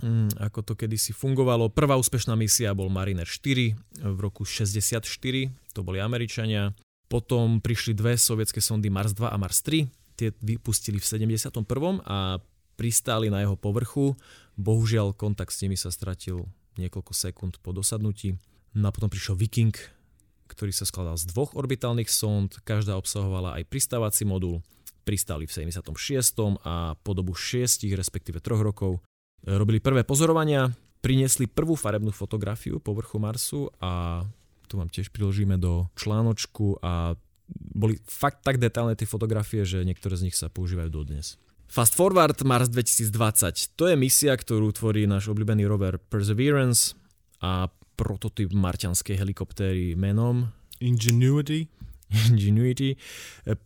um, ako to kedysi fungovalo. Prvá úspešná misia bol Mariner 4 v roku 64, to boli Američania. Potom prišli dve sovietské sondy Mars 2 a Mars 3, tie vypustili v 71. a pristáli na jeho povrchu. Bohužiaľ, kontakt s nimi sa stratil niekoľko sekúnd po dosadnutí. No a potom prišiel Viking, ktorý sa skladal z dvoch orbitálnych sond, každá obsahovala aj pristávací modul. Pristáli v 76. a po dobu 6, respektíve 3 rokov robili prvé pozorovania, priniesli prvú farebnú fotografiu povrchu Marsu a tu vám tiež priložíme do článočku a boli fakt tak detailné tie fotografie, že niektoré z nich sa používajú dodnes. Fast Forward Mars 2020. To je misia, ktorú tvorí náš obľúbený rover Perseverance a prototyp marťanskej helikoptéry menom Ingenuity. Ingenuity.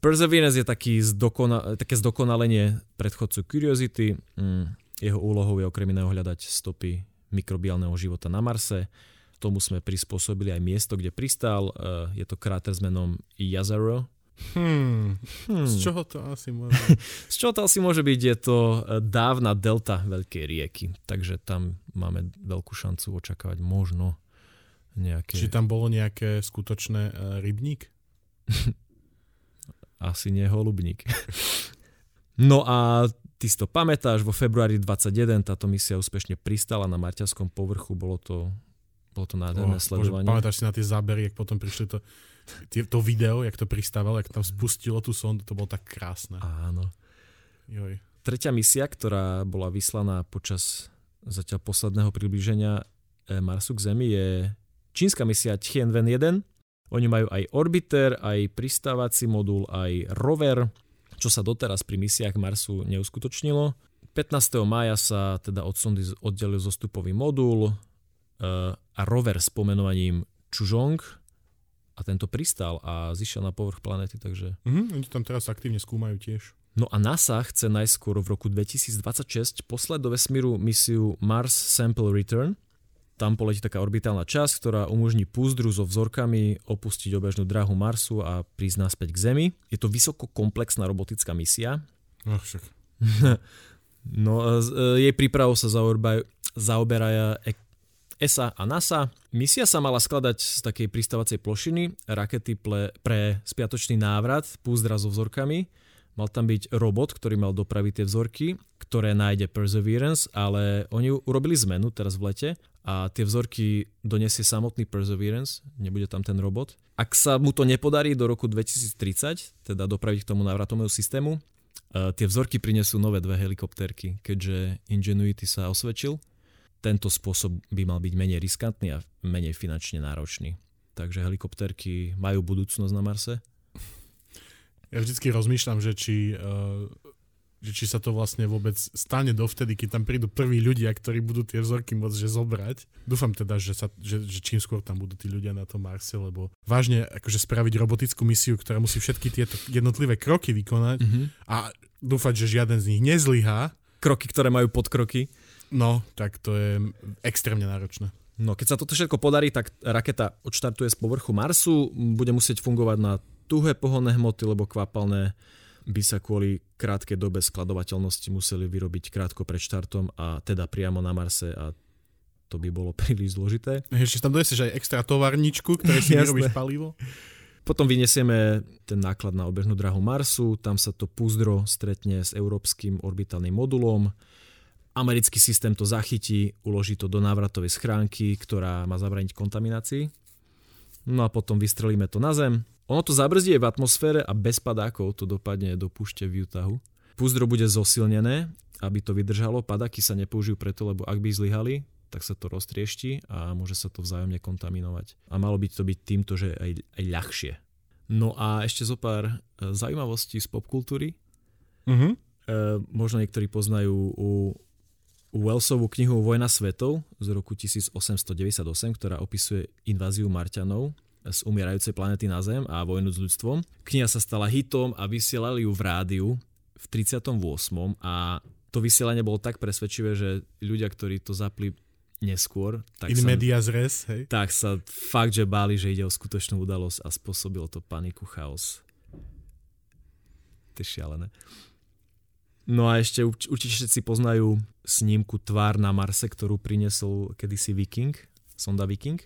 Perseverance je taký zdokona- také zdokonalenie predchodcu Curiosity. Mm, jeho úlohou je okrem iného hľadať stopy mikrobiálneho života na Marse. Tomu sme prispôsobili aj miesto, kde pristál. Eh, je to kráter s menom Yazaro Hmm. hmm. Z čoho to asi môže Z čoho to asi môže byť? Je to e, dávna delta veľkej rieky, takže tam máme veľkú šancu očakávať možno nejaké... Či tam bolo nejaké skutočné uh, rybník? asi nie holubník. no a ty si to pamätáš, vo februári 21 táto misia úspešne pristala na Marťanskom povrchu, bolo to, bolo to nádherné oh, sledovanie. Bože, pamätáš si na tie zábery, jak potom prišli to to video, jak to pristávalo, jak tam spustilo tú sondu, to bolo tak krásne. Áno. Joj. Tretia misia, ktorá bola vyslaná počas zatiaľ posledného priblíženia e, Marsu k Zemi je čínska misia Tianwen 1. Oni majú aj orbiter, aj pristávací modul, aj rover, čo sa doteraz pri misiách Marsu neuskutočnilo. 15. mája sa teda od sondy oddelil zostupový modul a rover s pomenovaním Chuzhong a tento pristal a zišiel na povrch planety, takže... Mhm, oni tam teraz aktívne skúmajú tiež. No a NASA chce najskôr v roku 2026 poslať do vesmíru misiu Mars Sample Return. Tam poletí taká orbitálna časť, ktorá umožní púzdru so vzorkami opustiť obežnú dráhu Marsu a prísť naspäť k Zemi. Je to vysoko komplexná robotická misia. Ach, však. no, e, jej prípravou sa zaoberajú ESA a NASA. Misia sa mala skladať z takej pristávacej plošiny, rakety ple, pre spiatočný návrat, púzdra so vzorkami. Mal tam byť robot, ktorý mal dopraviť tie vzorky, ktoré nájde Perseverance, ale oni urobili zmenu teraz v lete a tie vzorky donesie samotný Perseverance, nebude tam ten robot. Ak sa mu to nepodarí do roku 2030, teda dopraviť k tomu návratovému systému, Uh, tie vzorky prinesú nové dve helikoptérky, keďže Ingenuity sa osvedčil tento spôsob by mal byť menej riskantný a menej finančne náročný. Takže helikopterky majú budúcnosť na Marse? Ja vždycky rozmýšľam, že či uh, že či sa to vlastne vôbec stane dovtedy, keď tam prídu prví ľudia, ktorí budú tie vzorky môcť že zobrať. Dúfam teda, že, sa, že, že čím skôr tam budú tí ľudia na tom Marse, lebo vážne akože spraviť robotickú misiu, ktorá musí všetky tieto jednotlivé kroky vykonať mm-hmm. a dúfať, že žiaden z nich nezlyhá. Kroky, ktoré majú podkroky. No, tak to je extrémne náročné. No, keď sa toto všetko podarí, tak raketa odštartuje z povrchu Marsu, bude musieť fungovať na tuhé pohonné hmoty, lebo kvapalné by sa kvôli krátkej dobe skladovateľnosti museli vyrobiť krátko pred štartom a teda priamo na Marse a to by bolo príliš zložité. Ešte tam doneseš aj extra tovarničku, ktoré si vyrobíš palivo. Potom vyniesieme ten náklad na obežnú drahu Marsu, tam sa to púzdro stretne s európskym orbitálnym modulom, americký systém to zachytí, uloží to do návratovej schránky, ktorá má zabraniť kontaminácii. No a potom vystrelíme to na Zem, ono to zabrzdí v atmosfére a bez padákov to dopadne do púšte v Utahu. Púzdro bude zosilnené, aby to vydržalo. Padáky sa nepoužijú preto, lebo ak by zlyhali, tak sa to roztriešti a môže sa to vzájomne kontaminovať. A malo by to byť týmto, že aj, aj ľahšie. No a ešte zo pár e, zaujímavostí z popkultúry. Uh-huh. E, možno niektorí poznajú u Wellsovú knihu Vojna svetov z roku 1898, ktorá opisuje inváziu Marťanov z umierajúcej planety na Zem a vojnu s ľudstvom. Kniha sa stala hitom a vysielali ju v rádiu v 38. a to vysielanie bolo tak presvedčivé, že ľudia, ktorí to zapli neskôr, tak In sa, media zres, hej? tak sa fakt, že báli, že ide o skutočnú udalosť a spôsobilo to paniku, chaos. To je šialené. No a ešte určite všetci poznajú snímku Tvár na Marse, ktorú priniesol kedysi Viking, sonda Viking.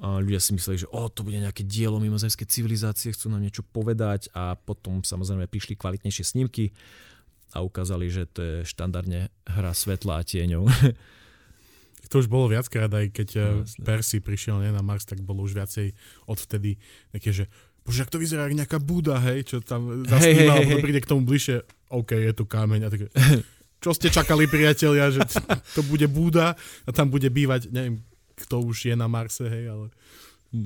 A ľudia si mysleli, že o, to bude nejaké dielo mimozemskej civilizácie, chcú nám niečo povedať a potom samozrejme prišli kvalitnejšie snímky a ukázali, že to je štandardne hra svetla a tieňov. To už bolo viackrát, aj keď no, Percy prišiel nie, na Mars, tak bolo už viacej odvtedy také, že bože, ak to vyzerá ako nejaká Buda, hej, čo tam zasníma, hey, hey, hey, príde k tomu bližšie, OK, je tu kameň a také, čo ste čakali priatelia, že to bude Buda a tam bude bývať, neviem, kto už je na Marse, hej, ale...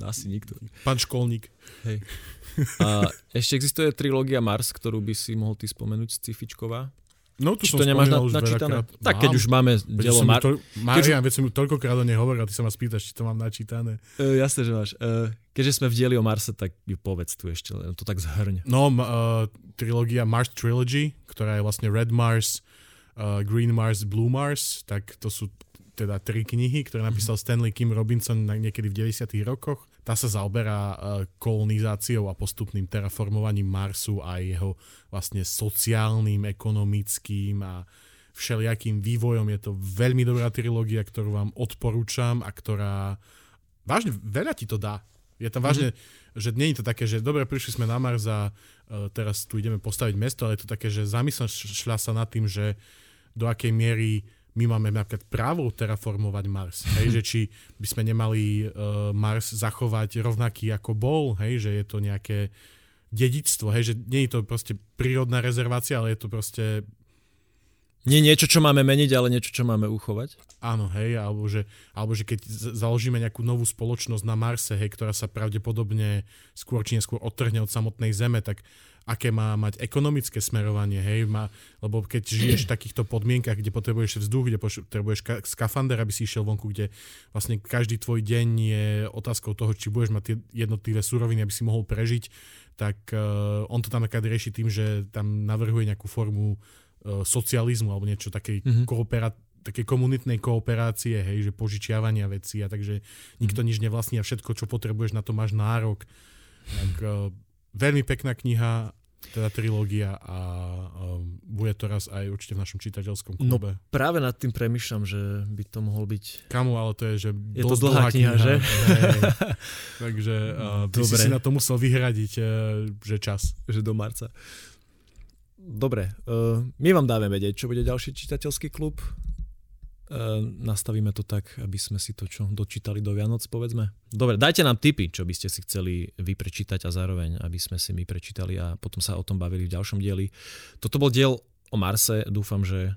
Asi nikto. Pán školník. Hej. A ešte existuje trilógia Mars, ktorú by si mohol ty spomenúť, Scifičková? No, tu Či to nemáš na, načítané? Tak keď už máme dielo Mar... To, Marian, veď som ju toľkokrát o nej hovoril, ty sa ma spýtaš, či to mám načítané. Uh, jasne, že máš. Uh, keďže sme v dieli o Marse, tak ju povedz tu ešte, len to tak zhrň. No, uh, trilógia Mars Trilogy, ktorá je vlastne Red Mars, uh, Green Mars, Blue Mars, tak to sú teda tri knihy, ktoré napísal Stanley Kim Robinson niekedy v 90. rokoch. Tá sa zaoberá e, kolonizáciou a postupným terraformovaním Marsu a jeho vlastne sociálnym, ekonomickým a všelijakým vývojom. Je to veľmi dobrá trilógia, ktorú vám odporúčam a ktorá vážne veľa ti to dá. Je tam vážne, mm-hmm. že nie je to také, že dobre, prišli sme na Mars a uh, teraz tu ideme postaviť mesto, ale je to také, že zamyslel sa nad tým, že do akej miery my máme napríklad právo terraformovať Mars, hej, že či by sme nemali uh, Mars zachovať rovnaký ako bol, hej, že je to nejaké dedictvo, hej, že nie je to proste prírodná rezervácia, ale je to proste nie niečo, čo máme meniť, ale niečo, čo máme uchovať? Áno, hej, alebo že, alebo že keď založíme nejakú novú spoločnosť na Marse, hej, ktorá sa pravdepodobne skôr či neskôr odtrhne od samotnej Zeme, tak aké má mať ekonomické smerovanie, hej, má, lebo keď žiješ v takýchto podmienkach, kde potrebuješ vzduch, kde potrebuješ skafander, aby si išiel vonku, kde vlastne každý tvoj deň je otázkou toho, či budeš mať tie jednotlivé súroviny, aby si mohol prežiť, tak uh, on to tam rieši tým, že tam navrhuje nejakú formu E, socializmu alebo niečo takej mm-hmm. koopera- takej komunitnej kooperácie, hej, že požičiavania vecí a takže nikto mm-hmm. nič nevlastní a všetko, čo potrebuješ, na to máš nárok. Tak uh, veľmi pekná kniha, teda trilógia a um, bude to raz aj určite v našom čitateľskom no, klube. No práve nad tým premyšľam, že by to mohol byť... Kamu, ale to je, že je to dlhá kniha, kniha že? Hej, takže uh, by si si na to musel vyhradiť, uh, že čas. Že do marca. Dobre, uh, my vám dáme vedieť, čo bude ďalší čitateľský klub. Uh, nastavíme to tak, aby sme si to čo dočítali do Vianoc, povedzme. Dobre, dajte nám tipy, čo by ste si chceli vy prečítať a zároveň, aby sme si my prečítali a potom sa o tom bavili v ďalšom dieli. Toto bol diel o Marse, dúfam, že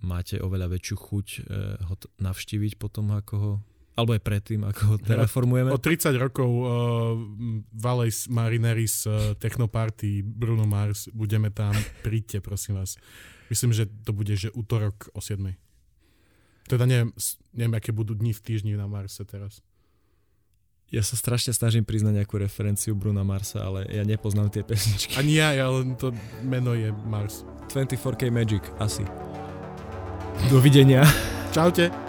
máte oveľa väčšiu chuť uh, ho navštíviť potom, ako ho Alebo aj predtým, ako ho terraformujeme. O 30 rokov uh, Valais Marineris uh, Technoparty Bruno Mars, budeme tam, príďte prosím vás. Myslím, že to bude, že útorok o 7. Teda neviem, neviem, aké budú dni v týždni na Marse teraz. Ja sa strašne snažím priznať nejakú referenciu Bruna Marsa, ale ja nepoznám tie pesničky. Ani ja, ja len to meno je Mars. 24K Magic, asi. Dovidenia. Čaute.